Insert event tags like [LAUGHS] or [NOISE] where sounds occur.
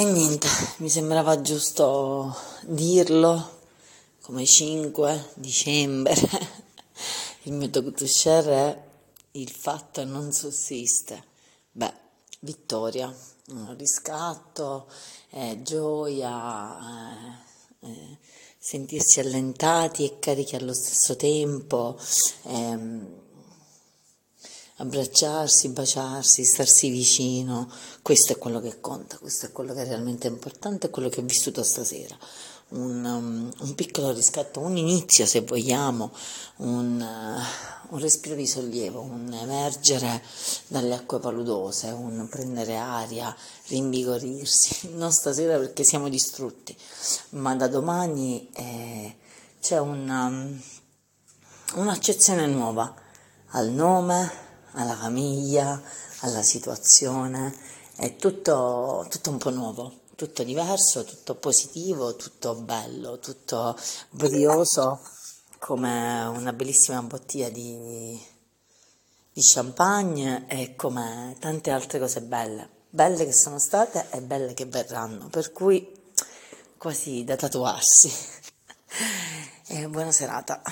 E niente, mi sembrava giusto dirlo come 5 dicembre. [LAUGHS] Il mio Dogtusher è il fatto non sussiste. Beh, vittoria, riscatto, eh, gioia, eh, eh, sentirsi allentati e carichi allo stesso tempo. Ehm, abbracciarsi, baciarsi, starsi vicino, questo è quello che conta, questo è quello che è realmente importante, è quello che ho vissuto stasera. Un, um, un piccolo riscatto, un inizio se vogliamo, un, uh, un, respiro di sollievo, un emergere dalle acque paludose, un prendere aria, rinvigorirsi, [LAUGHS] non stasera perché siamo distrutti, ma da domani eh, c'è una, um, un'accezione nuova al nome, alla famiglia, alla situazione, è tutto, tutto un po' nuovo, tutto diverso, tutto positivo, tutto bello, tutto brioso come una bellissima bottiglia di, di champagne e come tante altre cose belle, belle che sono state e belle che verranno, per cui quasi da tatuarsi. [LAUGHS] Buona serata.